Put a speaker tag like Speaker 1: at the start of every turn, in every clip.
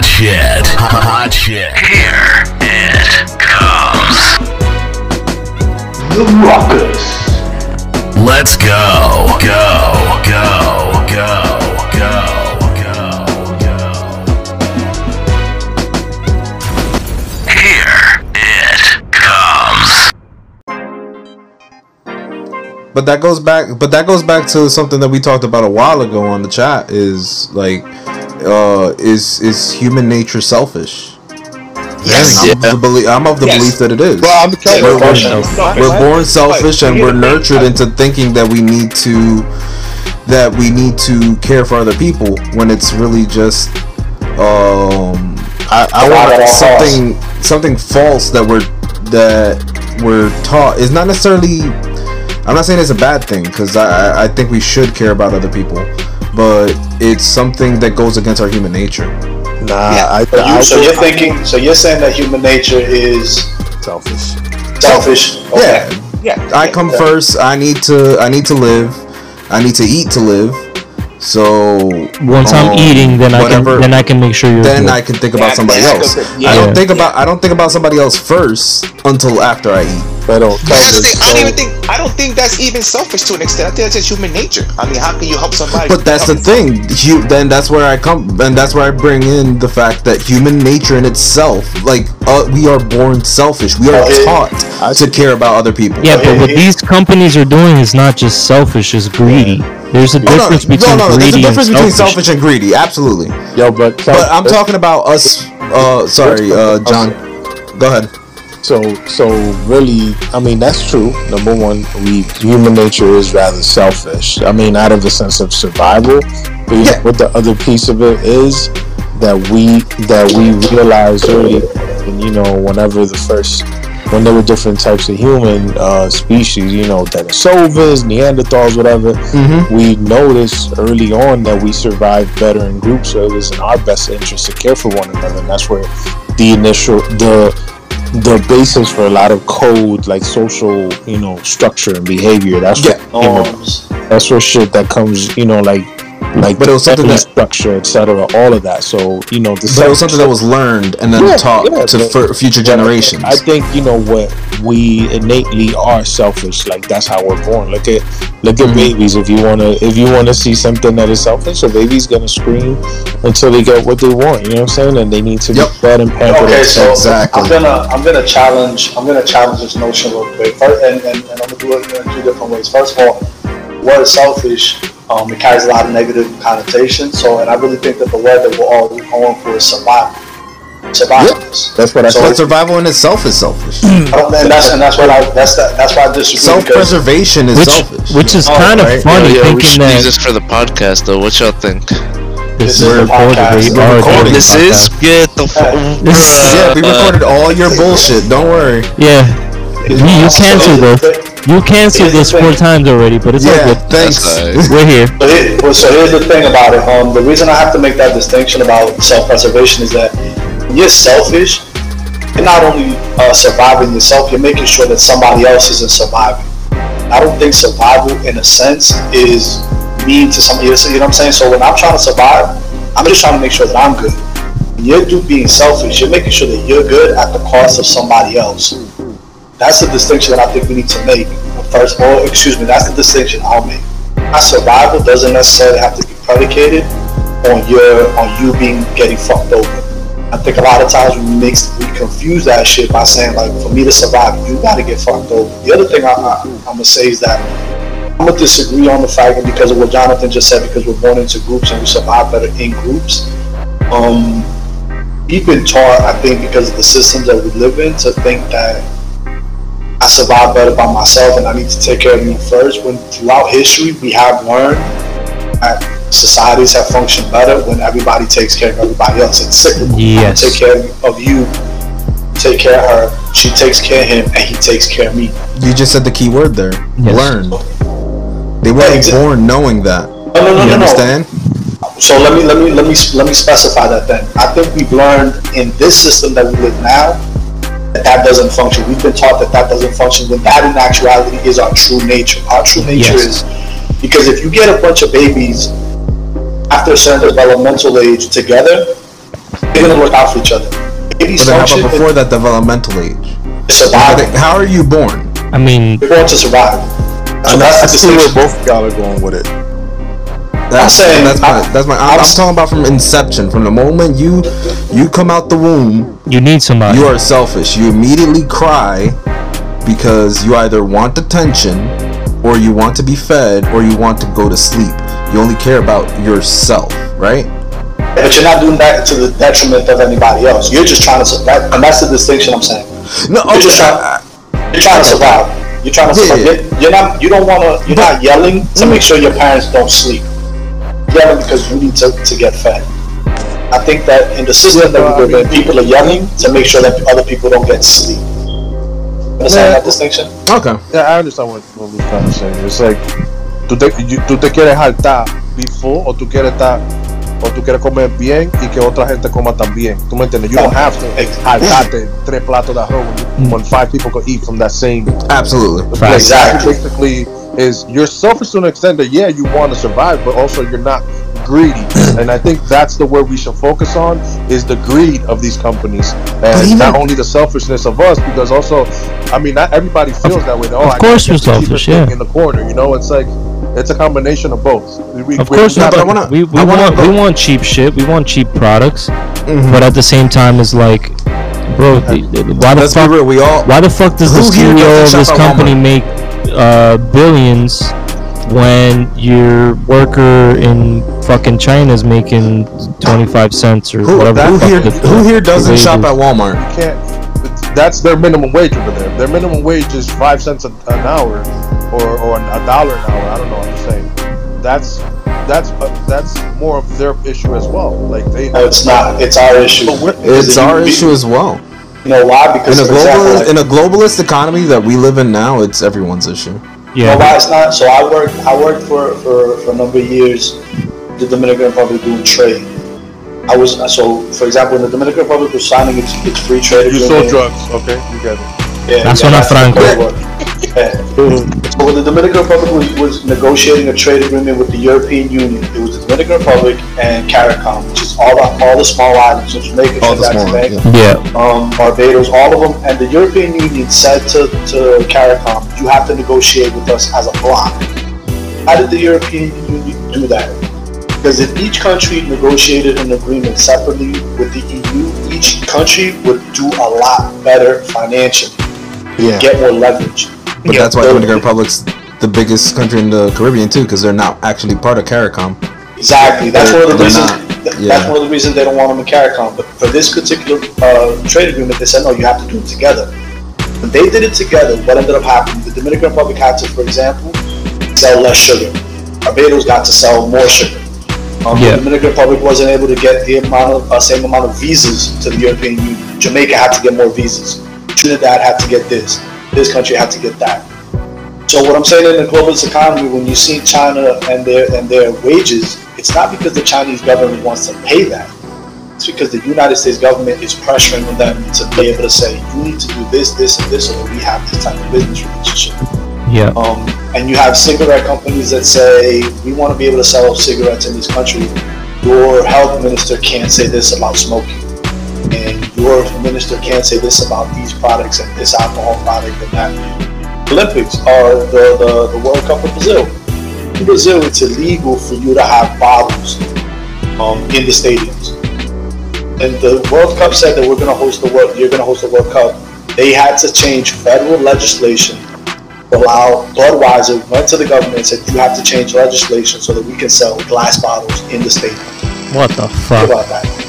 Speaker 1: Hot shit. Hot shit. Here it comes.
Speaker 2: The Ruckus.
Speaker 1: Let's go. Go. Go. Go. Go. Go. Go. Here it comes.
Speaker 3: But that goes back. But that goes back to something that we talked about a while ago on the chat. Is like, uh, is is human nature selfish?
Speaker 4: Yes.
Speaker 3: I'm, of the belie- I'm of the
Speaker 4: Yes.
Speaker 3: belief that it is.
Speaker 4: Well, I'm
Speaker 3: we're, we're, we're born selfish and we're nurtured into thinking that we need to that we need to care for other people when it's really just um I, I want something something false that we're that we're taught is not necessarily I'm not saying it's a bad thing because I, I think we should care about other people but it's something that goes against our human nature
Speaker 4: Nah, I,
Speaker 2: So,
Speaker 4: I,
Speaker 2: you, so you're thinking, so you're saying that human nature is
Speaker 4: selfish.
Speaker 2: selfish? Okay.
Speaker 3: yeah
Speaker 4: Yeah.
Speaker 3: I come first. I need to. I need to live. I need to eat to live. So
Speaker 5: Once I'm
Speaker 3: um,
Speaker 5: eating, then I can then I can make sure you're.
Speaker 3: then
Speaker 5: good.
Speaker 3: I can think about
Speaker 4: Yeah,
Speaker 3: somebody
Speaker 4: yeah,
Speaker 3: else.
Speaker 4: yeah.
Speaker 3: I don't
Speaker 5: Yeah.
Speaker 3: think about. I don't think about somebody else first until after I eat.
Speaker 4: But don't tell
Speaker 6: That's the
Speaker 4: this,
Speaker 6: thing. I don't even think I don't think that's even selfish to an extent. I think that's just human nature. I mean, how can you help somebody?
Speaker 3: But that's the thing. You, then that's where I come, and that's where I bring in the fact that human nature in itself, like uh, we are born selfish. We are
Speaker 2: Oh,
Speaker 3: taught to care about other people.
Speaker 5: yeah, but what these companies are doing is not just selfish; it's greedy. There's a
Speaker 3: Oh, no, no,
Speaker 5: difference between
Speaker 3: no, no, There's a difference
Speaker 5: and
Speaker 3: between
Speaker 5: selfish.
Speaker 3: selfish and greedy. Absolutely.
Speaker 4: Yo, but,
Speaker 3: But I'm talking about us. Uh, sorry, uh, John. Go ahead.
Speaker 4: So, so really, I mean, that's true. Number one, we human nature is rather selfish. I mean, out of a sense of survival. But you know, what the other piece of it is that we that we realize early, and you know, whenever the first when there were different types of human uh, species, you know, Denisovans, Neanderthals, whatever, we noticed early on that we survived better in groups. So it was in our best interest to care for one another, and that's where the initial the the basis for a lot of code, like social, you know, structure and behavior. That's
Speaker 3: Yeah.
Speaker 4: what came up-
Speaker 2: Norms.
Speaker 4: that's where shit that comes, you know, like like
Speaker 3: But it was something that-
Speaker 4: structure, etc. All of that. So you know, the
Speaker 3: But it was something that was learned and then
Speaker 4: Yeah,
Speaker 3: taught
Speaker 4: yeah,
Speaker 3: to
Speaker 4: but-
Speaker 3: for future generations.
Speaker 4: I think you know what we innately are selfish. Like that's how we're born. Look at look at
Speaker 3: Mhm.
Speaker 4: babies. If you wanna if you wanna see something that is selfish, a baby's gonna scream until they get what they want. You know what I'm saying? And they need to
Speaker 3: Yep.
Speaker 4: be fed and pampered.
Speaker 2: Okay, so
Speaker 3: Exactly.
Speaker 2: I'm gonna I'm gonna challenge I'm gonna challenge this notion real quick. First, and, and, and I'm gonna do it in two different ways. First of all, word selfish um, it carries a lot of negative connotations. So, and I really think that the word that we're all going for is survival. Survival.
Speaker 4: That's what I
Speaker 2: So-
Speaker 3: but survival in itself is selfish.
Speaker 2: I don't- and that's and that's what I that's that, that's why I disagree.
Speaker 3: Self-preservation is
Speaker 5: which
Speaker 3: selfish.
Speaker 5: which is
Speaker 2: Oh,
Speaker 5: kind of funny
Speaker 7: Yo, yo, we
Speaker 5: thinking
Speaker 7: should use
Speaker 5: that
Speaker 7: this for the podcast, though. What y'all think?
Speaker 5: this
Speaker 2: is
Speaker 5: is
Speaker 2: the
Speaker 5: recorded.
Speaker 2: podcast.
Speaker 5: We
Speaker 3: We're recording.
Speaker 5: recording
Speaker 7: This
Speaker 5: the
Speaker 7: is get the f-
Speaker 5: This is-
Speaker 3: yeah, we recorded all your bullshit. Don't worry.
Speaker 5: yeah. You, you canceled
Speaker 2: So,
Speaker 5: this. You canceled
Speaker 2: Here's
Speaker 5: this four times already, but it's all good.
Speaker 3: thanks.
Speaker 7: That's all right.
Speaker 5: We're here.
Speaker 2: So, here, well, so here's the thing about it. Um, the reason I have to make that distinction about self-preservation is that when you're selfish, you're not only uh, surviving yourself, you're making sure that somebody else isn't surviving. I don't think survival, in a sense, is mean to somebody else. You know what I'm saying? So when I'm trying to survive, I'm just trying to make sure that I'm good. When you're do being selfish, you're making sure that you're good at the cost of somebody else. That's the distinction that I think we need to make. First, or excuse me, that's the distinction I'll make. My survival doesn't necessarily have to be predicated on your on you being getting fucked over. I think a lot of times we mix we confuse that shit by saying like for me to survive, you gotta get fucked over. The other thing I, I, I'm gonna say is that I'm gonna disagree on the fact that because of what Jonathan just said, because we're born into groups and we survive better in groups. Um, we've been taught, I think, because of the systems that we live in, to think that I survive better by myself and I need to take care of me first. When throughout history we have learned that societies have functioned better when everybody takes care of everybody else. It's cyclical.
Speaker 5: Yes.
Speaker 2: I take care of you, take care of her, she takes care of him, and he takes care of me.
Speaker 3: You just said the key word there.
Speaker 5: Yes.
Speaker 3: Learn. They weren't
Speaker 2: Exa-
Speaker 3: born knowing that.
Speaker 2: No, no, no,
Speaker 3: You
Speaker 2: no, no. So let me let me let me let me specify that then. I think we've learned in this system that we live now that that doesn't function. We've been taught that that doesn't function when that in actuality is our true nature. Our true nature
Speaker 5: Yes.
Speaker 2: is because if you get a bunch of babies after a certain developmental age together, they're gonna look out for each other. Babies
Speaker 3: But how
Speaker 2: function
Speaker 3: about before that developmental age?
Speaker 2: in
Speaker 3: I
Speaker 2: survival.
Speaker 3: think- How are you born?
Speaker 5: I mean,
Speaker 2: You're born to survive. So
Speaker 4: And
Speaker 2: that's
Speaker 4: I
Speaker 2: the
Speaker 4: see where
Speaker 2: distinction.
Speaker 4: both y'all are going with it.
Speaker 3: That's,
Speaker 2: saying-
Speaker 3: that's my
Speaker 2: I'm-
Speaker 3: that's my. I'm,
Speaker 2: I'm
Speaker 3: I'm talking about from inception, from the moment you you come out the womb,
Speaker 5: you need somebody.
Speaker 3: you are selfish. You immediately cry because you either want attention, or you want to be fed, or you want to go to sleep. You only care about yourself, right?
Speaker 2: But you're not doing that to the detriment of anybody else. You're just trying to survive, and that's the distinction I'm saying.
Speaker 3: No,
Speaker 2: You're just trying,
Speaker 3: I-
Speaker 2: you're trying to survive. You're trying to
Speaker 3: Yeah,
Speaker 2: survive.
Speaker 3: yeah.
Speaker 2: You're, you're not. You don't want to. You're not yelling to mm-hmm. make sure your parents don't sleep. You're yelling because you need to, to get fed. I think that in the system that we live in, people are yelling to make sure that other people don't get sleep. Understand that distinction?
Speaker 3: okay.
Speaker 4: Yeah, I understand what, what we're trying to say. It's like, tú te, you- tú te quieres jaltar before o tú quieres estar o tú quieres comer bien y que otra gente coma también. ¿Tú me entiendes? You don't have to jaltarte tres platos de arroz when, mm. five people could eat from that same
Speaker 3: Absolutely.
Speaker 4: place.
Speaker 2: Exactly.
Speaker 4: Basically, is you're selfish to an extent that yeah, you want to survive, but also you're not greedy. and I think that's the word we should focus on is the greed of these companies, and
Speaker 3: even-
Speaker 4: not only the selfishness of us, because also, I mean, not everybody feels that way. Oh,
Speaker 5: of
Speaker 4: I
Speaker 5: course
Speaker 4: gotta get
Speaker 5: we're
Speaker 4: the cheapest
Speaker 5: selfish, yeah.
Speaker 4: in the corner. You know, it's like it's a combination of both. We,
Speaker 5: Of course,
Speaker 3: No,
Speaker 5: not,
Speaker 3: but I wanna-
Speaker 5: we, we
Speaker 3: I wanna
Speaker 5: want we want cheap shit. We want cheap products,
Speaker 3: Mhm.
Speaker 5: but at the same time, it's like, bro, the, the- why the
Speaker 3: Let's
Speaker 5: fuck?
Speaker 3: real. We all
Speaker 5: Why the fuck does the CEO of this company
Speaker 3: Walmart?
Speaker 5: make uh, billions when your worker in fucking China is making twenty five cents or
Speaker 3: who,
Speaker 5: whatever?
Speaker 3: who
Speaker 5: the fuck
Speaker 3: here
Speaker 5: the-
Speaker 3: who here doesn't
Speaker 5: wage
Speaker 3: shop at Walmart?
Speaker 4: You can't. That's their minimum wage over there. Their minimum wage is five cents a, an hour, or or a dollar an hour. I don't know. I'm just saying. That's that's uh, that's more of their issue as well. Like they.
Speaker 2: No, it's not. It's our issue.
Speaker 4: But
Speaker 3: It's our issue as well.
Speaker 2: You know why? Because
Speaker 3: In a
Speaker 2: for example,
Speaker 3: global
Speaker 2: like-
Speaker 3: in a globalist economy that we live in now, it's everyone's issue.
Speaker 2: You know
Speaker 5: Yeah,
Speaker 2: why it's not? So I worked. I worked for, for, for a number of years, the Dominican Republic doing trade. I was so, for example, when the Dominican Republic was signing its, its free trade
Speaker 4: You
Speaker 2: agreement.
Speaker 4: sold drugs, okay? You get it.
Speaker 2: Yeah,
Speaker 5: That's
Speaker 2: yeah,
Speaker 5: what I'm franco.
Speaker 2: What- Yeah. So when the Dominican Republic was, was negotiating a trade agreement with the European Union, it was the Dominican Republic and CARICOM, which is all the all the small islands, so Jamaica,
Speaker 3: All the
Speaker 2: Trinidad,
Speaker 3: small,
Speaker 2: Tobago,
Speaker 5: yeah.
Speaker 2: um, Barbados, all of them, and the European Union said to, to CARICOM, you have to negotiate with us as a bloc. How did the European Union do that? Because if each country negotiated an agreement separately with the EU, each country would do a lot better financially,
Speaker 4: Yeah.
Speaker 2: get more leverage.
Speaker 3: But that's why the Dominican Republic's the biggest country in the Caribbean too, because they're not actually part of CARICOM.
Speaker 2: Exactly. That's
Speaker 3: They're-
Speaker 2: one of the reasons.
Speaker 3: not. Yeah.
Speaker 2: That's one of the reasons they don't want them in CARICOM. But for this particular uh, trade agreement, they said no, you have to do it together. When they did it together, what ended up happening? The Dominican Republic had to, for example, sell less sugar. Barbados got to sell more sugar. Um,
Speaker 5: Yeah.
Speaker 2: The Dominican Republic wasn't able to get the amount of uh, same amount of visas to the European Union. Jamaica had to get more visas. Trinidad had to get this. This country had to get that. So what I'm saying in the globalist economy, when you see China and their and their wages, it's not because the Chinese government wants to pay that. It's because the United States government is pressuring them to be able to say, you need to do this, this, and this, or we have this type of business relationship.
Speaker 5: Yeah.
Speaker 2: Um, and you have cigarette companies that say, we want to be able to sell cigarettes in this country. Your health minister can't say this about smoking. And your minister can't say this about these products and this alcohol product and that. Olympics are the, the, the World Cup of Brazil. In Brazil, it's illegal for you to have bottles um, in the stadiums. And the World Cup said that we're going to host the World. You're going to host the World Cup. They had to change federal legislation to allow Budweiser went to the government and said you have to change legislation so that we can sell glass bottles in the stadium.
Speaker 5: What the
Speaker 2: Think
Speaker 5: fuck?
Speaker 2: about that.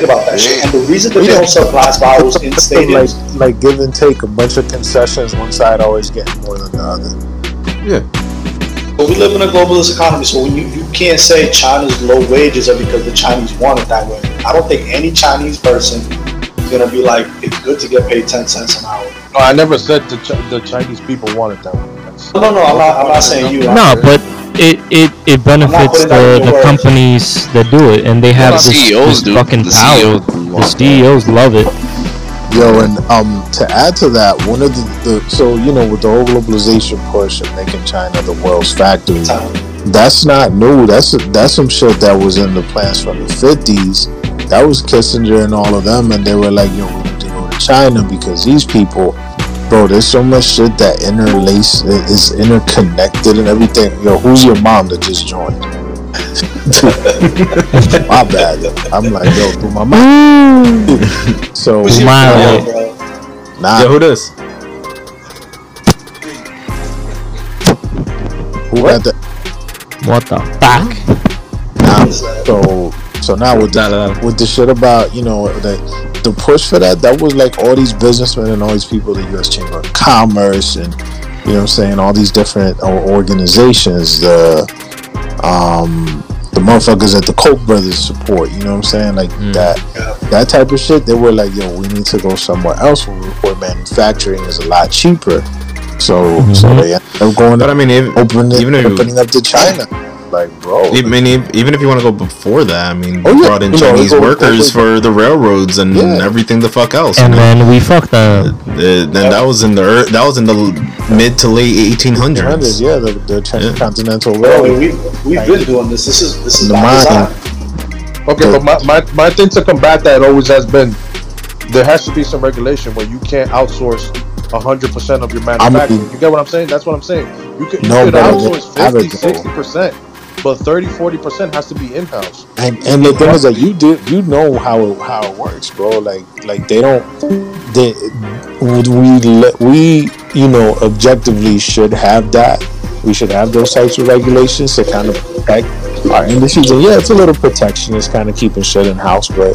Speaker 2: Think about that shit. And the reason that they don't sell glass bottles in
Speaker 4: like
Speaker 2: stadiums,
Speaker 4: like give and take a bunch of concessions. One side always getting more than the other.
Speaker 3: Yeah.
Speaker 2: but we live in a globalist economy, so when you, you can't say China's low wages are because the Chinese want it that way. I don't think any Chinese person is gonna be like, it's good to get paid ten cents an hour.
Speaker 4: No, I never said the, Ch- the Chinese people wanted that one. That's,
Speaker 2: No, no, no, I'm not. I'm not saying you.
Speaker 5: No, but it it it benefits the the companies that do it, and they have
Speaker 7: the
Speaker 5: this,
Speaker 7: CEOs
Speaker 5: this fucking
Speaker 7: The
Speaker 5: power.
Speaker 7: CEOs
Speaker 5: The
Speaker 7: want that.
Speaker 5: CEOs love it.
Speaker 4: Yo, and um, to add to that, one of the, the so you know with the whole globalization push and making China the world's factory, that's not new. That's that's some shit that was in the plans from the fifties, that was Kissinger and all of them, and they were like, "Yo, we need to go to China because these people, bro, there's so much shit that interlace is interconnected and everything." Yo, who's your mom that just joined? my bad. I'm like, yo, who my mom? so
Speaker 2: Who's
Speaker 5: Wow.
Speaker 2: mom, uh, bro?
Speaker 4: nah,
Speaker 3: Yo, who this?
Speaker 4: who got that?
Speaker 5: What the fuck?
Speaker 4: Nah, so so now with the, with the shit about you know the the push for that that was like all these businessmen and all these people the U.S. Chamber of Commerce and you know what I'm saying all these different organizations the um the motherfuckers at the Koch brothers support you know what I'm saying like that that type of shit they were like yo we need to go somewhere else where, manufacturing is a lot cheaper so so
Speaker 5: Mhm.
Speaker 4: they ended up going
Speaker 3: But I mean, if,
Speaker 4: opening
Speaker 3: even if you-
Speaker 4: opening up to China like bro
Speaker 3: I mean, if- even if you want to go before that, I mean,
Speaker 4: Oh, yeah.
Speaker 3: brought in
Speaker 4: You
Speaker 3: Chinese
Speaker 4: go- go-
Speaker 3: workers for the railroads and
Speaker 4: Yeah.
Speaker 3: everything the fuck else.
Speaker 5: And
Speaker 3: you know?
Speaker 5: then we fucked them.
Speaker 3: Uh, then that was in the ear- that was in the mid to late 1800s.
Speaker 4: 1800s, yeah, the, the transcontinental
Speaker 2: Bro,
Speaker 4: railway.
Speaker 2: mean, we've, we've been doing this. This is this is
Speaker 4: The
Speaker 2: by
Speaker 4: mine.
Speaker 8: Okay, but my, my, my thing to combat that always has been there has to be some regulation where you can't outsource hundred percent of your manufacturing. you get what I'm saying? That's what I'm saying. You could, you
Speaker 4: No,
Speaker 8: could outsource
Speaker 4: have
Speaker 8: 50, 60 percent, but 30, 40 percent has to be in house.
Speaker 4: And and the thing is that you do you know how it, how it works, bro. Like like they don't they we we you know objectively should have that. We should have those types of regulations to kind of protect our industries. And yeah, it's a little protection. It's kind of keeping shit in house, but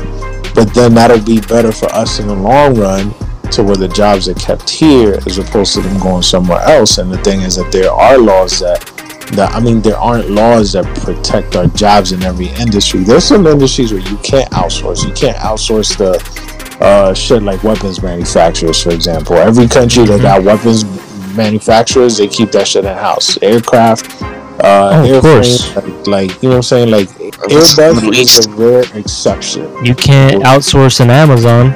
Speaker 4: but then that'll be better for us in the long run to where the jobs are kept here as opposed to them going somewhere else. And the thing is that there are laws that that I mean there aren't laws that protect our jobs in every industry. There's some industries where you can't outsource. You can't outsource the uh, shit like weapons manufacturers, for example. Every country that got weapons manufacturers, they keep that shit in house. Aircraft, uh,
Speaker 5: Oh, of course.
Speaker 4: airframe, like, like you know what I'm saying, like
Speaker 7: Middle
Speaker 4: Airbus is a rare exception.
Speaker 5: You can't outsource an Amazon.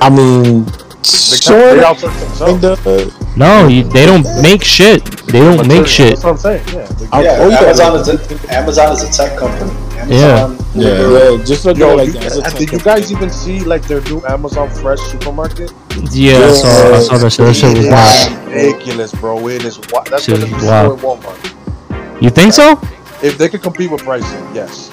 Speaker 4: I mean,
Speaker 8: They,
Speaker 4: sort
Speaker 8: they
Speaker 4: of.
Speaker 8: outsource themselves.
Speaker 4: Kinda,
Speaker 5: No, you, they don't make shit. They don't make shit.
Speaker 8: That's what I'm saying. Yeah. They-
Speaker 4: I-
Speaker 2: Yeah,
Speaker 4: yeah,
Speaker 2: Amazon is a, Amazon is a tech company.
Speaker 5: Yeah.
Speaker 2: Amazon,
Speaker 3: Yeah.
Speaker 4: yeah, just look
Speaker 8: Yo,
Speaker 4: like
Speaker 8: you,
Speaker 4: that. It's a
Speaker 8: did you guys even see like their new Amazon Fresh supermarket?
Speaker 5: Yeah, I saw, I saw that shit. That shit was wild.
Speaker 8: ridiculous, bro. It is. Wa- that's
Speaker 5: Shit
Speaker 8: gonna be
Speaker 5: wild.
Speaker 8: Walmart.
Speaker 5: You think so?
Speaker 8: If they could compete with pricing, yes.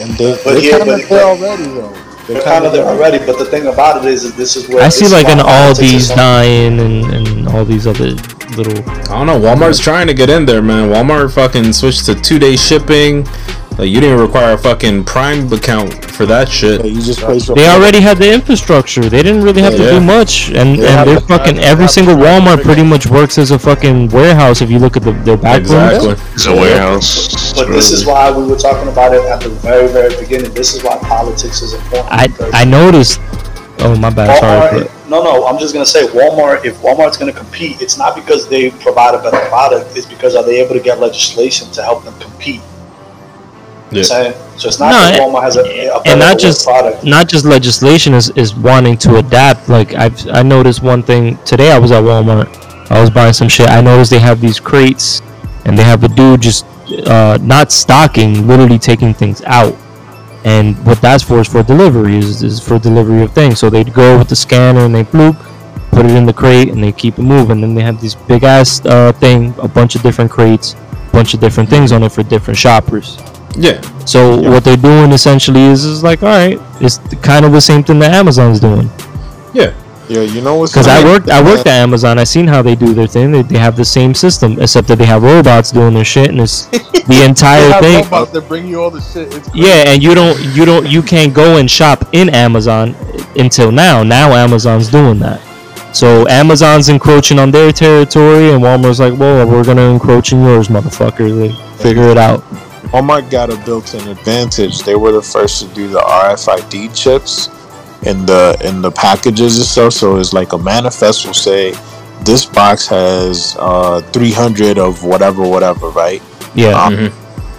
Speaker 4: And they,
Speaker 2: But
Speaker 4: they're
Speaker 2: yeah,
Speaker 4: kind
Speaker 2: but-
Speaker 4: of there already, though.
Speaker 2: They're kind of there already, but the thing about it is that this is where
Speaker 5: I see like
Speaker 2: why
Speaker 5: an
Speaker 2: politics is
Speaker 5: Aldi's
Speaker 2: so-
Speaker 5: dying and, and all these other little.
Speaker 3: I don't know. Walmart's trying to get in there, man. Walmart fucking switched to two day shipping. Like you didn't require a fucking Prime account for that shit.
Speaker 4: You just place your
Speaker 5: They already had the infrastructure. They didn't really have to
Speaker 3: Yeah.
Speaker 5: do much, and
Speaker 4: They
Speaker 5: and
Speaker 4: have
Speaker 5: they're
Speaker 4: the-
Speaker 5: fucking
Speaker 8: they
Speaker 5: every single
Speaker 8: the-
Speaker 5: Walmart pretty much works as a fucking warehouse. If you look at the, their back rooms.
Speaker 3: Exactly.
Speaker 7: It's a warehouse.
Speaker 2: But this is why we were talking about it at the very, very beginning. This is why politics is important.
Speaker 5: I I noticed. Oh my bad. Sorry.
Speaker 2: Walmart, no, no, I'm just gonna say Walmart. If Walmart's gonna compete, it's not because they provide a better product. It's because are they able to get legislation to help them compete?
Speaker 3: Yeah.
Speaker 2: Saying so, it's not
Speaker 5: No,
Speaker 2: that Walmart has a, a better
Speaker 5: and not just
Speaker 2: product.
Speaker 5: not just legislation is, is wanting to adapt. Like I've I noticed one thing today. I was at Walmart. I was buying some shit. I noticed they have these crates, and they have a dude just uh, not stocking, literally taking things out. And what that's for is for delivery. Is, is for delivery of things. So they'd go with the scanner and they bloop, put it in the crate, and they keep it moving. Then they have this big ass uh, thing, a bunch of different crates, a bunch of different things on it for different shoppers.
Speaker 3: Yeah.
Speaker 5: So what they're doing essentially is is like, all right, it's kind of the same thing that Amazon's doing.
Speaker 3: Yeah.
Speaker 4: Yeah, you know what's
Speaker 5: Because I worked, I worked at Amazon. I seen how they do their thing. They, they have the same system, except that they have robots doing their shit, and it's the entire thing.
Speaker 8: robots that bring you all the shit.
Speaker 5: Yeah, and you don't, you don't, you can't go and shop in Amazon until now. Now Amazon's doing that. So Amazon's encroaching on their territory, and Walmart's like, well, we're gonna encroach in yours, motherfucker. Like, figure it out.
Speaker 4: Walmart got a built-in advantage. They were the first to do the RFID chips in the in the packages and stuff. So it's like a manifest will say, "This box has uh, 300 of whatever, whatever." Right?
Speaker 5: Yeah.
Speaker 4: Um,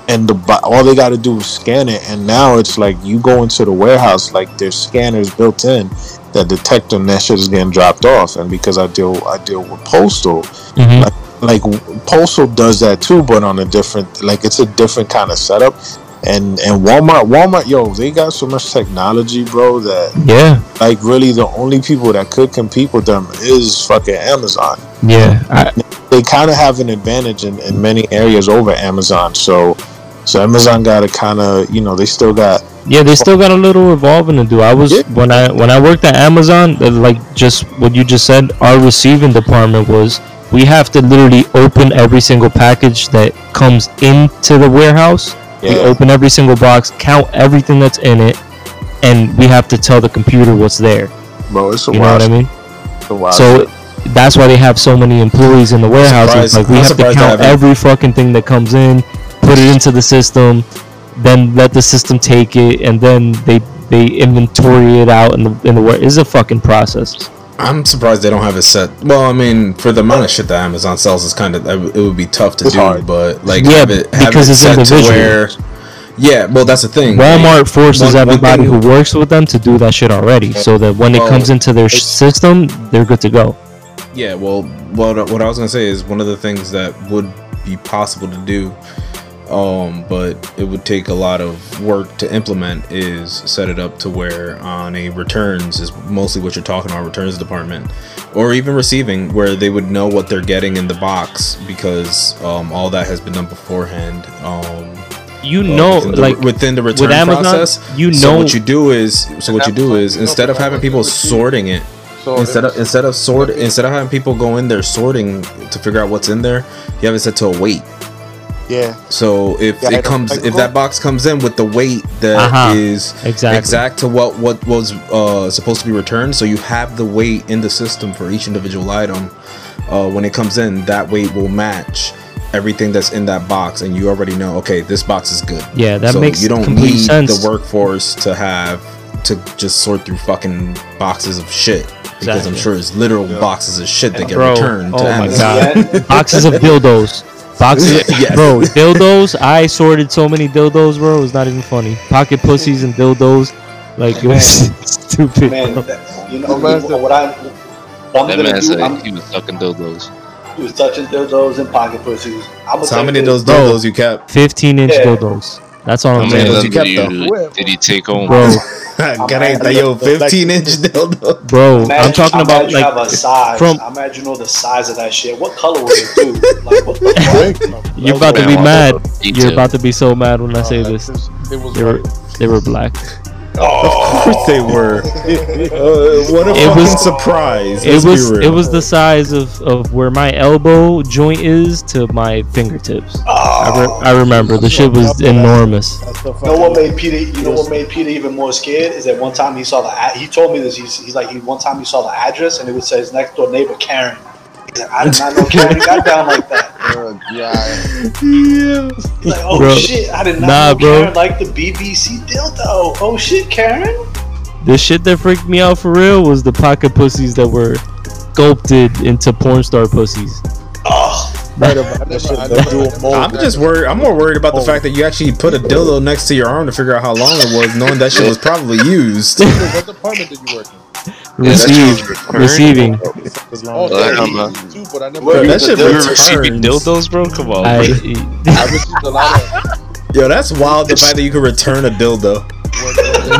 Speaker 4: And the all they got to do is scan it, and now it's like you go into the warehouse, like there's scanners built in that detect when that shit is getting dropped off. And because I deal I deal with postal,
Speaker 5: Mhm.
Speaker 4: like postal does that too but on a different like it's a different kind of setup And and Walmart, Walmart, yo, they got so much technology, bro, that
Speaker 5: Yeah,
Speaker 4: like really the only people that could compete with them is fucking Amazon.
Speaker 5: yeah. I,
Speaker 4: They kind of have an advantage in, in many areas over Amazon. So so Amazon got to kind of, you know, they still got
Speaker 5: Yeah, they still got a little evolving to do. I was
Speaker 4: Yeah.
Speaker 5: when I when I worked at Amazon, uh, like just what you just said, our receiving department was we have to literally open every single package that comes into the warehouse. We open every single box, count everything that's in it, and we have to tell the computer what's there.
Speaker 4: bro, it's a
Speaker 5: You know what I mean?
Speaker 4: it's a wild
Speaker 5: So that's why they have so many employees in the warehouses. Like we
Speaker 3: I'm
Speaker 5: have to count every fucking thing that comes in, put it into the system, then let the system take it, and then they they inventory it out in the in the ware. It's a fucking process.
Speaker 3: I'm surprised they don't have a set. Well, I mean, for the amount of shit that Amazon sells, it's kind of it would be tough to
Speaker 4: It's
Speaker 3: do.
Speaker 4: hard.
Speaker 3: But like,
Speaker 5: Yeah,
Speaker 3: have it have
Speaker 5: because
Speaker 3: it
Speaker 5: it's
Speaker 3: set to
Speaker 5: individual.
Speaker 3: where. Yeah, well, that's the thing.
Speaker 5: Walmart forces
Speaker 3: one- one
Speaker 5: everybody
Speaker 3: thing-
Speaker 5: who works with them to do that shit already, so that when it
Speaker 3: Oh.
Speaker 5: comes into their system, they're good to go.
Speaker 3: Yeah, well, what what I was gonna say is one of the things that would be possible to do, um, but it would take a lot of work to implement is set it up to where on a returns is mostly what you're talking about returns department, or even receiving where they would know what they're getting in the box because um, all that has been done beforehand. Um,
Speaker 5: You
Speaker 3: uh,
Speaker 5: know,
Speaker 3: within the,
Speaker 5: like
Speaker 3: within the return
Speaker 5: Amazon,
Speaker 3: process.
Speaker 5: you know
Speaker 3: so
Speaker 5: know-
Speaker 3: what you do is so what you do is instead of having people
Speaker 8: work with you.
Speaker 3: sorting it
Speaker 8: So
Speaker 3: instead of instead of sort instead of having people go in there sorting to figure out what's in there, you have it set to a weight.
Speaker 4: Yeah.
Speaker 3: So if
Speaker 4: Yeah,
Speaker 3: it comes, if that box comes in with the weight that is
Speaker 5: Uh-huh. Exactly.
Speaker 3: exact to what what was uh, supposed to be returned, so you have the weight in the system for each individual item. Uh, when it comes in, that weight will match everything that's in that box, and you already know, okay, this box is good.
Speaker 5: Yeah, that
Speaker 3: so
Speaker 5: makes
Speaker 3: you don't
Speaker 5: complete
Speaker 3: need
Speaker 5: sense.
Speaker 3: the workforce to have to just sort through fucking boxes of shit. Because I'm sure it's literal boxes of shit that get
Speaker 5: Bro,
Speaker 3: returned. to
Speaker 5: oh my
Speaker 3: Amazon.
Speaker 5: god, boxes of dildos. Boxes,
Speaker 3: Yes.
Speaker 5: bro, dildos. I sorted so many dildos, bro. It was not even funny. Pocket pussies and dildos, like it was stupid.
Speaker 2: Man, that, you know what, what I what I'm
Speaker 7: That
Speaker 2: gonna
Speaker 7: man
Speaker 2: do?
Speaker 7: said
Speaker 2: I'm,
Speaker 7: he was sucking dildos.
Speaker 2: he was touching dildos and pocket pussies. I'm
Speaker 3: So how many of
Speaker 2: this-
Speaker 3: those dildos you kept?
Speaker 5: 15 inch
Speaker 2: Yeah.
Speaker 5: dildos. That's all
Speaker 7: How
Speaker 5: I'm
Speaker 7: many
Speaker 3: dildos
Speaker 7: of
Speaker 5: saying,
Speaker 3: you
Speaker 7: them
Speaker 3: kept,
Speaker 7: did,
Speaker 3: though?
Speaker 7: you, did he take home?
Speaker 5: bro.
Speaker 3: Careta, yo, 15 inch dildo.
Speaker 5: Bro, I'm talking about
Speaker 2: imagine have a
Speaker 5: like
Speaker 2: size.
Speaker 5: from-
Speaker 2: I imagine you know the size of that shit. What color was it too? like what the fuck?
Speaker 5: you're about to be mad. You're about to be so mad when I say this. They were they were black.
Speaker 3: Of course they were. Uh, what a
Speaker 5: It
Speaker 3: fucking
Speaker 5: was-
Speaker 3: surprise.
Speaker 5: It
Speaker 3: Let's be
Speaker 5: was it was the size of, of where my elbow joint is to my fingertips. I, re- I remember the shit was enormous.
Speaker 2: You know what made Peter? You know what made Peter even more scared is that one time he saw the. ad- He told me this. He's, he's like he one time he saw the address and it would say his next door neighbor Karen. He's like, I did not know Karen got down like that.
Speaker 8: Uh, yeah.
Speaker 2: He's like, oh
Speaker 5: Bro.
Speaker 2: shit, I did not
Speaker 5: Nah,
Speaker 2: know
Speaker 5: bro.
Speaker 2: Karen liked the BBC dildo. Oh shit, Karen.
Speaker 5: The shit that freaked me out for real was the pocket pussies that were sculpted into porn star pussies.
Speaker 2: Oh,
Speaker 8: Right about that. I never do a mold.
Speaker 3: I'm just worried. I'm more worried about the fact that you actually put a dildo next to your arm to figure out how long it was, knowing that shit was probably used.
Speaker 8: What department did you work in?
Speaker 5: Receive, receiving.
Speaker 8: Oh,
Speaker 7: Well,
Speaker 8: yeah,
Speaker 7: I'm,
Speaker 8: me too, but I never.
Speaker 2: Word.
Speaker 3: that shit
Speaker 7: We were
Speaker 3: returns.
Speaker 7: receiving dildos, bro. Come on.
Speaker 5: I,
Speaker 8: I received a lot of.
Speaker 3: Yo, that's wild. The fact that you could return a dildo.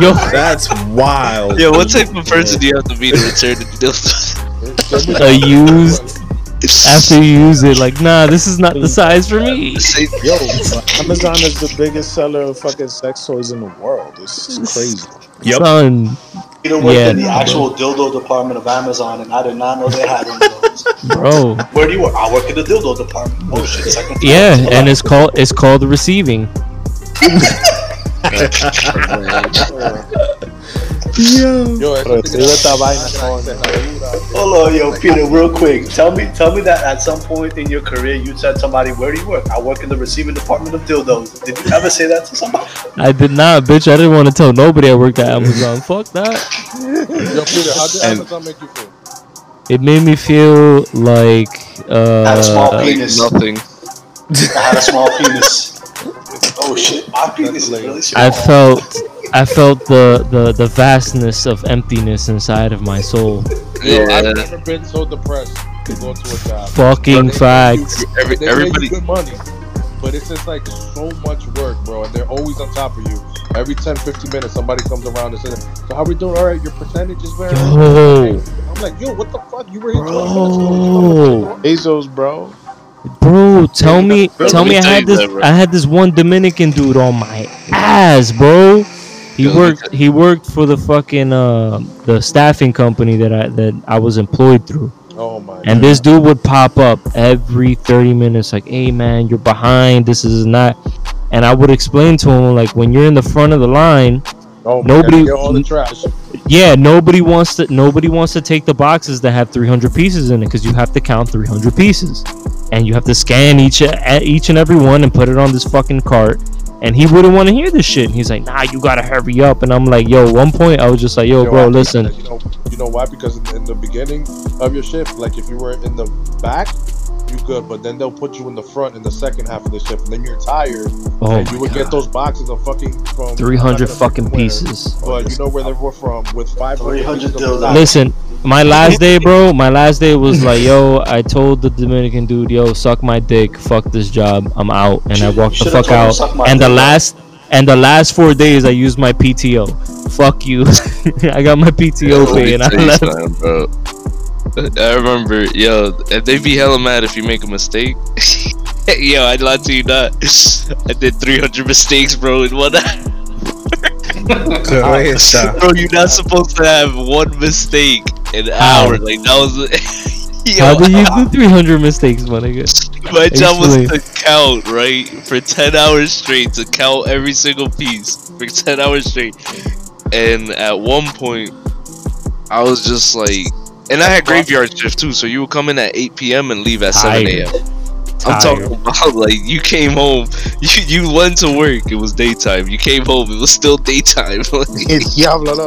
Speaker 5: yo,
Speaker 3: That's wild.
Speaker 7: Yo, what type of person do you have to be to return a dildos?
Speaker 5: a used after you use it, like nah, this is not the size for me.
Speaker 4: Yo, Amazon is the biggest seller of fucking sex toys in the world. It's crazy.
Speaker 3: Yep.
Speaker 5: Son,
Speaker 2: Peter worked
Speaker 5: Yeah,
Speaker 2: in the
Speaker 5: no,
Speaker 2: actual dildo department of Amazon, and I did not know they had one of those.
Speaker 5: bro.
Speaker 2: Where do you work? I work in the dildo department. Oh shit, second. floor.
Speaker 5: Yeah, and
Speaker 2: on.
Speaker 5: it's called it's called receiving.
Speaker 8: Yo,
Speaker 4: Pero
Speaker 8: it's
Speaker 4: escribe esta vaina
Speaker 2: Hold on, yo, Peter, real quick. Tell me, tell me that at some point in your career you said somebody, "Where do you work?" I work in the receiving department of dildos. Did you ever say that to somebody?
Speaker 5: I did not, bitch. I didn't want to tell nobody I worked at Amazon. Fuck that.
Speaker 8: Yo, Peter, how did
Speaker 3: And-
Speaker 8: Amazon make you feel?
Speaker 5: It made me feel like uh,
Speaker 2: Had a small
Speaker 5: uh,
Speaker 2: penis.
Speaker 7: Nothing.
Speaker 2: I had a small penis. Oh shit, my penis is really small.
Speaker 5: I felt I felt the, the the vastness of emptiness inside of my soul.
Speaker 8: Yo, I've never been so depressed to go to a job.
Speaker 5: Fucking
Speaker 8: They-
Speaker 5: facts.
Speaker 7: Every,
Speaker 8: They
Speaker 7: everybody.
Speaker 8: make you good money, but it's just like so much work, bro. And they're always always on top of you. Every 10, 15 minutes, somebody comes around and says, "So how we doing? All right, your percentage is very."
Speaker 5: Yo.
Speaker 8: I'm like, yo, what the fuck? You were here 20
Speaker 5: Bro.
Speaker 8: minutes ago. Bezos, bro.
Speaker 5: Bro, tell me,
Speaker 7: Bro,
Speaker 5: tell
Speaker 7: let
Speaker 5: me,
Speaker 7: me
Speaker 5: I had this,
Speaker 7: that.
Speaker 5: I had this one Dominican dude on my ass, bro. He
Speaker 7: Yo, let me
Speaker 5: worked, he worked for the fucking uh, the staffing company that I that I was employed through,
Speaker 8: Oh my.
Speaker 5: and this dude would pop up every thirty minutes, like, "Hey man, you're behind. This is not." And I would explain to him like, when you're in the front of the line,
Speaker 8: oh,
Speaker 5: nobody-
Speaker 8: Get all the trash.
Speaker 5: yeah, nobody wants to nobody wants to take the boxes that have 300 pieces in it because you have to count 300 pieces, and you have to scan each each and every one and put it on this fucking cart. And he wouldn't want to hear this shit. And he's like, "Nah, you gotta hurry up." And I'm like, "Yo." One point, I was just like, "Yo,
Speaker 8: You
Speaker 5: bro,
Speaker 8: why?
Speaker 5: listen."
Speaker 8: You know, you know why? Because in, in the beginning of your shift, like if you were in the back, you good, but then they'll put you in the front in the second half of the shift, and then you're tired,
Speaker 5: Oh
Speaker 8: and
Speaker 5: my
Speaker 8: you would get those boxes of fucking from
Speaker 5: 300
Speaker 8: I'm not gonna
Speaker 5: fucking
Speaker 8: say
Speaker 5: pieces.
Speaker 8: But you know where they were from with 500
Speaker 2: 300
Speaker 8: pieces of
Speaker 2: dildos.
Speaker 8: plastic.
Speaker 5: Listen, my last day, bro. My last day was like, "Yo," I told the Dominican dude, "Yo, suck my dick. Fuck this job. I'm out." And I walked the fuck out.
Speaker 2: suck my
Speaker 5: And the last and the last four days, I used my PTO. Fuck you. I got my PTO
Speaker 7: Let
Speaker 5: pay and I left.
Speaker 7: something, bro. I remember, yo, and they be hella mad if you make a mistake. yo, I'd lie to you not. I did 300 mistakes, bro, in one hour. Bro, you're not supposed to have one mistake an
Speaker 5: How?
Speaker 7: hour. Like, that was. yo,
Speaker 5: How do you do 300 mistakes, my nigga?
Speaker 7: My job was to count, right? For 10 hours straight, to count every single piece for 10 hours straight. And at one point, I was just like, and I had graveyard shift too, so you would come in at 8 p.m. and leave at 7 a.m. I'm talking about like you came home, you you went to work, it was daytime. You came home, it was still daytime.
Speaker 4: Diablo.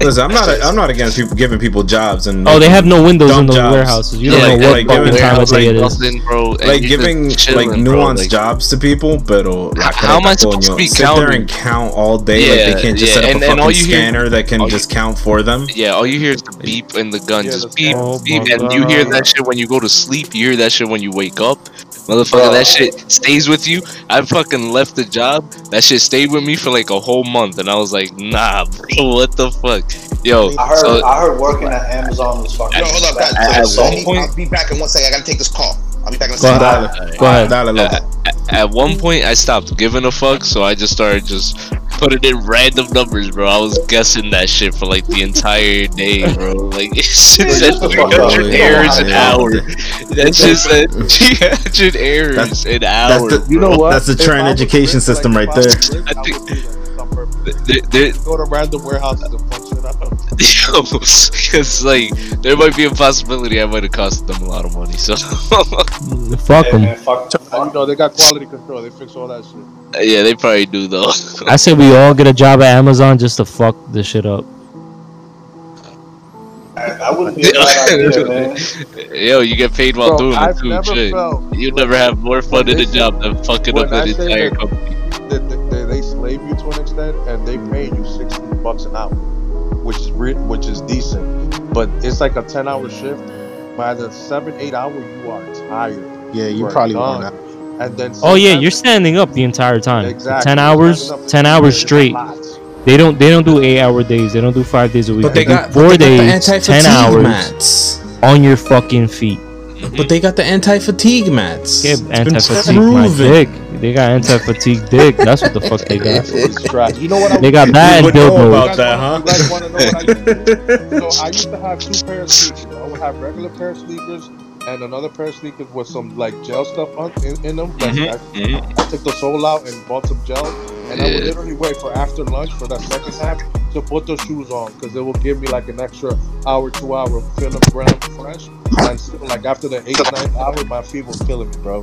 Speaker 3: Listen, I'm not. I'm not against people giving people jobs and.
Speaker 5: Oh, they have no windows in those
Speaker 3: jobs.
Speaker 5: warehouses. You
Speaker 3: Yeah,
Speaker 5: don't know what
Speaker 3: like
Speaker 5: fucking
Speaker 3: giving
Speaker 5: time of day
Speaker 3: like,
Speaker 5: is.
Speaker 7: nothing, bro.
Speaker 3: like giving
Speaker 7: just
Speaker 3: like
Speaker 7: chilling, bro,
Speaker 3: nuanced
Speaker 7: like-
Speaker 3: jobs to people, pero la
Speaker 7: How am I
Speaker 3: creta,
Speaker 7: supposed to be
Speaker 3: sit there and count all day? like
Speaker 7: Yeah,
Speaker 3: they can't just
Speaker 7: yeah,
Speaker 3: set up
Speaker 7: and-
Speaker 3: a
Speaker 7: and all
Speaker 3: fucking
Speaker 7: you hear-
Speaker 3: scanner that can
Speaker 7: all you-
Speaker 3: just count for them.
Speaker 7: Yeah, all you hear is the beep and the gun.
Speaker 8: Yeah,
Speaker 7: just beep,
Speaker 5: Oh
Speaker 7: beep, and you hear that shit when you go to sleep. You hear that shit when you wake up. Motherfucker, that shit stays with you. I fucking left the job. That shit stayed with me for like a whole month, and I was like, nah, bro, what the fuck? Yo,
Speaker 2: I heard.
Speaker 7: so
Speaker 2: I heard working at Amazon was fucking.
Speaker 6: Yo, hold up, guys.
Speaker 7: At- at
Speaker 6: So,
Speaker 7: one point-
Speaker 6: I'll be back in one second. I gotta take this call. I'll be back in a
Speaker 5: Go ahead. Go ahead.
Speaker 3: Dale, loco.
Speaker 7: at, at one point, I stopped giving a fuck, so I just started just putting in random numbers, bro. I was guessing that shit for like the entire day, bro. Like it said
Speaker 2: shut the fuck up.
Speaker 7: 300 errors an
Speaker 3: Yeah.
Speaker 7: hour. That shit said 300 errors
Speaker 3: That's-
Speaker 7: an hour.
Speaker 3: the-
Speaker 8: You know what?
Speaker 3: That's the
Speaker 8: If
Speaker 3: Trent
Speaker 8: I was
Speaker 3: education
Speaker 8: rich,
Speaker 3: system right there.
Speaker 7: I
Speaker 8: I
Speaker 7: think-
Speaker 8: would do that on purpose.
Speaker 7: There- there-
Speaker 8: Go to random warehouses and punch it out.
Speaker 7: because like there might be a possibility I might have cost them a lot of money. So
Speaker 5: Fuck them.
Speaker 2: man, fuck,
Speaker 8: And,
Speaker 2: fuck.
Speaker 8: you know, they got quality control. They fix all that shit.
Speaker 7: Uh, yeah, they probably do though.
Speaker 5: I said we all get a job at Amazon just to fuck this shit up.
Speaker 2: I wouldn't be a idea, man.
Speaker 7: Yo, you get paid while
Speaker 8: Bro,
Speaker 7: doing
Speaker 8: I've
Speaker 7: it too.
Speaker 8: never
Speaker 7: Shit.
Speaker 8: felt
Speaker 7: You never have more fun in a job than fucking up
Speaker 8: when
Speaker 7: an entire company.
Speaker 8: that that- that they slave you to an extent, and they pay you sixty bucks an hour, which is re- which is decent. But it's like a ten hour shift. By the seven eight hour, you are tired,
Speaker 4: Yeah, you
Speaker 8: Right,
Speaker 4: probably
Speaker 8: done.
Speaker 4: want
Speaker 8: and then
Speaker 5: Oh yeah, you're standing up the entire time.
Speaker 8: exactly
Speaker 5: Ten hours, ten hours straight. They don't they don't do eight hour days. They don't do five days a week.
Speaker 3: But they
Speaker 5: do
Speaker 3: got
Speaker 5: four
Speaker 3: but they got the
Speaker 5: days, ten
Speaker 3: anti-fatigue
Speaker 5: hours
Speaker 3: mats.
Speaker 5: on your fucking feet.
Speaker 3: But they got the anti-fatigue mats.
Speaker 5: Yeah,
Speaker 3: It's
Speaker 5: anti-fatigue my
Speaker 3: proven.
Speaker 5: dick. They got anti-fatigue dick. That's what the fuck they got.
Speaker 8: It's trash. You know what? I
Speaker 5: They got
Speaker 8: would-
Speaker 5: that
Speaker 3: You
Speaker 5: and
Speaker 3: would know
Speaker 5: dildos.
Speaker 3: about that, huh?
Speaker 8: You guys want to know what I used to do? So I used to have two pairs of sneakers. I would have regular pair of sneakers and another pair of sneakers with some like gel stuff on in, in them. Like,
Speaker 7: Mhm,
Speaker 8: I,
Speaker 7: mhm.
Speaker 8: I took the sole out and bought some gel, and I would literally wait for after lunch for that second half to put those shoes on because it will give me like an extra hour, two hour feeling ground fresh. And like after the eighth, ninth hour, my feet was killing me, bro.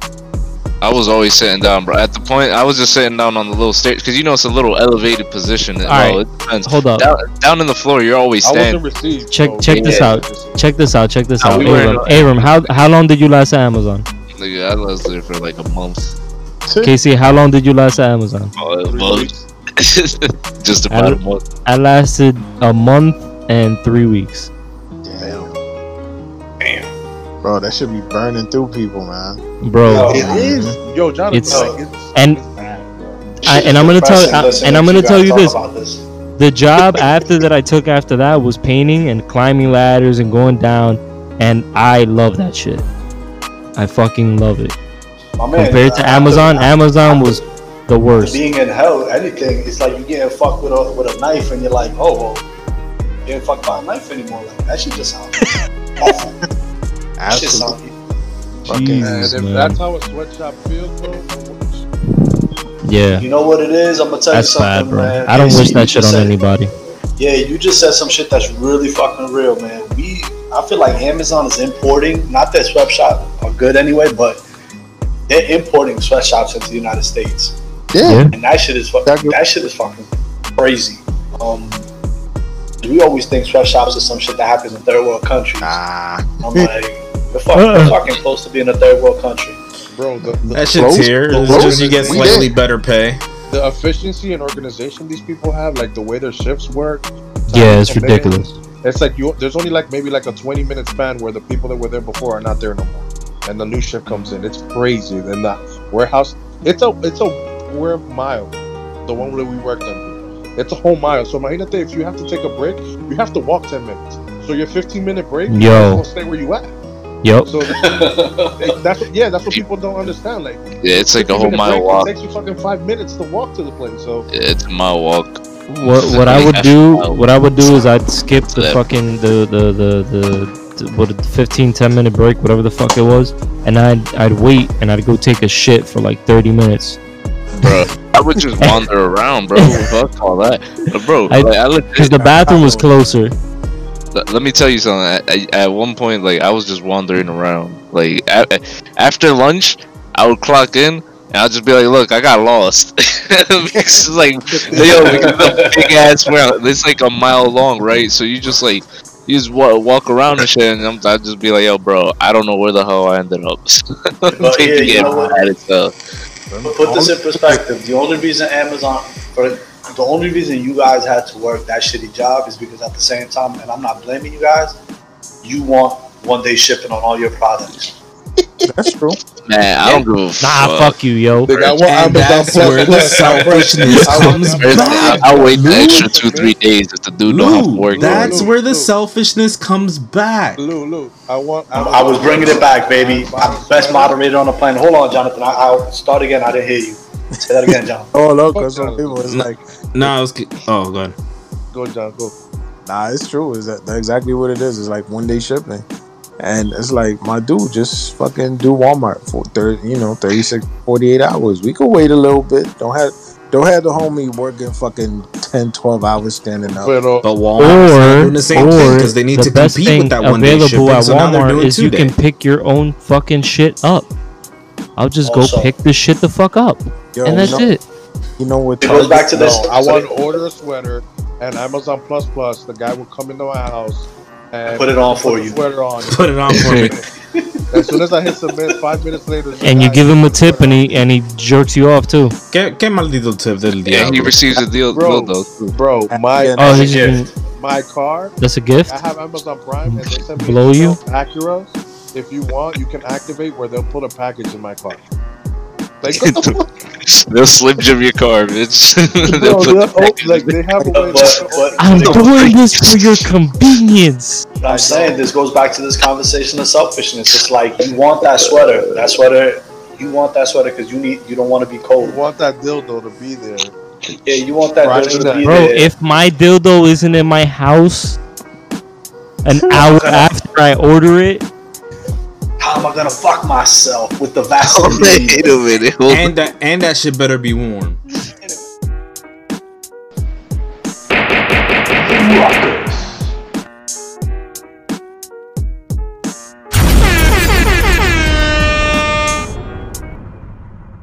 Speaker 7: I was always sitting down, bro. At the point, I was just sitting down on the little stairs because you know it's a little elevated position. Well,
Speaker 5: Alright.
Speaker 7: it depends.
Speaker 5: Hold up.
Speaker 7: Down, down in the floor, you're always standing.
Speaker 8: wasn't received.
Speaker 5: Check-
Speaker 8: so-
Speaker 5: check
Speaker 7: this
Speaker 5: out. Check this out. Check this
Speaker 7: Nah,
Speaker 5: out.
Speaker 7: we were in
Speaker 5: Abram, Abram, how how long did you last at Amazon?
Speaker 7: Nigga, I was there for like a month.
Speaker 5: Casey, how long did you last at Amazon?
Speaker 7: Oh, a month. Just about a month.
Speaker 5: I lasted a month and three weeks.
Speaker 4: Damn. Bro, that should be burning through people, man.
Speaker 5: Bro,
Speaker 2: Yo,
Speaker 8: It is. Yo, Jonathan,
Speaker 5: It's-
Speaker 8: like, it's,
Speaker 5: and-
Speaker 8: it's bad.
Speaker 5: I, and I'm gonna tell I, and I'm gonna tell you this:
Speaker 2: this.
Speaker 5: the job after that I took after that was painting and climbing ladders and going down, and I love that shit. I fucking love it.
Speaker 2: My man,
Speaker 5: Compared to
Speaker 2: after-
Speaker 5: Amazon,
Speaker 2: after-
Speaker 5: Amazon was the worst.
Speaker 2: being in hell, anything, it's like you getting fucked with a with a knife, and you're like, oh well, you getting fucked by a knife anymore. Like that shit just sounds awful. That shit
Speaker 8: Absolutely.
Speaker 2: sounds.
Speaker 8: And
Speaker 5: Jeez,
Speaker 8: if
Speaker 5: man.
Speaker 8: that's how a sweatshop feels, bro,
Speaker 5: Yeah,
Speaker 2: You know what it is? I'm gonna tell
Speaker 5: that's
Speaker 2: you
Speaker 5: bad,
Speaker 2: something,
Speaker 5: bro.
Speaker 2: man.
Speaker 5: I don't
Speaker 2: Casey,
Speaker 5: wish that shit
Speaker 2: just
Speaker 5: on
Speaker 2: said-
Speaker 5: anybody.
Speaker 2: Yeah, you just said some shit that's really fucking real, man. We, I feel like Amazon is importing. Not that sweatshop are good anyway, but they're importing sweatshops into the United States,
Speaker 5: Yeah.
Speaker 2: and that shit is fucking.
Speaker 8: Exactly.
Speaker 2: That shit is fucking crazy. Um, we always think sweatshops are some shit that happens in third world countries.
Speaker 8: nah,
Speaker 2: I'm like, we're fucking, we're uh-uh. fucking close to being a third world country.
Speaker 8: bro. The, the,
Speaker 3: That shit's
Speaker 8: close-
Speaker 3: here. It's just you get slightly better pay.
Speaker 8: the efficiency and organization these people have, like the way their shifts work.
Speaker 5: Yeah, it's
Speaker 8: time commitment,
Speaker 5: ridiculous.
Speaker 8: It's like you. There's only like maybe like a 20 minute span where the people that were there before are not there no more, and the new shift comes in. It's crazy. Then the warehouse. It's a it's a square mile. The one that we worked on. It's a whole mile. So imagine if you have to take a break, you have to walk 10 minutes. So your 15 minute break, you
Speaker 5: Yo.
Speaker 8: might as stay where you at.
Speaker 5: Yup.
Speaker 8: So that's what, yeah, that's what people don't understand. Like
Speaker 7: Yeah, it's like a whole mile
Speaker 8: break,
Speaker 7: walk.
Speaker 8: It takes you fucking five minutes to walk to the place. So
Speaker 7: It's a mile walk.
Speaker 5: What what I would do what I would do is I'd skip the fucking the the the the, the what 15 10 minute break whatever the fuck it was and I'd I'd wait and I'd go take a shit for like 30 minutes.
Speaker 7: bro. I would just wander around, bro. Fuck all that, but bro.
Speaker 5: I-
Speaker 7: like, I legit-
Speaker 5: Cuz the bathroom was closer.
Speaker 7: Let me tell you something. At, at- one point, like I was just wandering around. Like a, after lunch, I would clock in and I'll just be like, "Look, I got lost." it's like, yo, because the big ass round. It's like a mile long, right? So you just like. You just wa- walk around and shit, and I'm, I'd just be like, "Yo, bro, I don't know where the hell I ended up."
Speaker 2: But yeah, you know what?
Speaker 7: mad as hell.
Speaker 2: But put this in perspective. The only reason Amazon, for the only reason you guys had to work that shitty job is because at the same time, and I'm not blaming you guys, you want one day shipping on all your products.
Speaker 4: That's true.
Speaker 7: Man, I don't give a
Speaker 5: Nah,
Speaker 7: fuck.
Speaker 5: fuck you, yo.
Speaker 8: Nigga, got
Speaker 3: one
Speaker 8: Amazon
Speaker 3: that's where the selfishness comes back.
Speaker 7: I, I wait the extra two, three days if the dude don't have to work.
Speaker 3: that's
Speaker 8: Lou,
Speaker 3: where the
Speaker 8: Lou.
Speaker 3: selfishness comes back.
Speaker 8: Lou, Lou, I want.
Speaker 2: I, I was bringing it back, baby. I'm the best moderator on the planet. Hold on, Jonathan. I, I'll start again. I didn't hear you. Say that again, Jonathan.
Speaker 4: Oh look, cause some people it's like,
Speaker 3: No, I was. Oh, go ahead.
Speaker 8: Go, John, go.
Speaker 4: nah, it's true. Is that exactly what it is? It's like one day shipping, and it's like my dude just fucking do Walmart for thirty, you know, 36, 48 hours. We could wait a little bit. Don't have don't have the homie working fucking 10, 12 hours standing up.
Speaker 8: Pero,
Speaker 3: But uh, Walmart not
Speaker 5: Or,
Speaker 3: doing the same thing because they need
Speaker 5: the
Speaker 3: to
Speaker 5: best
Speaker 3: compete
Speaker 5: thing
Speaker 3: with that one day shipping.
Speaker 5: at
Speaker 3: So now they're
Speaker 5: Walmart
Speaker 3: doing
Speaker 5: is you
Speaker 3: day.
Speaker 5: can pick your own fucking shit up. I'll just go pick the shit the fuck up,
Speaker 4: Yo,
Speaker 5: and that's
Speaker 4: you know,
Speaker 5: it.
Speaker 4: You know what?
Speaker 2: It goes back to this.
Speaker 8: no, I want to order a sweater, and Amazon Plus Plus. The guy will come into my house and
Speaker 2: Put it on for
Speaker 8: put the
Speaker 2: you.
Speaker 8: Sweater on.
Speaker 3: Put it on for me.
Speaker 8: as soon as I hit submit, five minutes later,
Speaker 5: And you give him a tip, and he and he jerks you off too.
Speaker 3: ¿Qué, qué maldito tip del
Speaker 7: Yeah, he
Speaker 3: diablo?
Speaker 7: receives a deal,
Speaker 8: Bro.
Speaker 7: dildo.
Speaker 8: Bro, my
Speaker 5: Oh,
Speaker 2: That's a
Speaker 5: he's
Speaker 2: gift.
Speaker 8: my car.
Speaker 5: that's a gift.
Speaker 8: I have Amazon Prime, and they send me
Speaker 5: Blow you?
Speaker 8: Acura. If you want, you can activate where they'll put a package in my car. Like, what the fuck?
Speaker 7: They'll slim jim your car, bitch. They'll
Speaker 8: they'll
Speaker 7: the
Speaker 8: like they have a way.
Speaker 2: But, but,
Speaker 5: I'm doing this for your convenience.
Speaker 2: I'm saying this goes back to this conversation of selfishness. It's like you want that sweater. That sweater. You want that sweater because you need. You don't want to be
Speaker 8: You
Speaker 2: cold.
Speaker 8: want that dildo to be there.
Speaker 2: Yeah, you want that
Speaker 8: Right.
Speaker 2: dildo to be
Speaker 5: Bro,
Speaker 2: there.
Speaker 5: Bro, if my dildo isn't in my house an hour after I order it,
Speaker 2: how am I gonna fuck myself with the Vaseline?
Speaker 7: Wait a minute. Hold
Speaker 3: and that and that shit better be warm.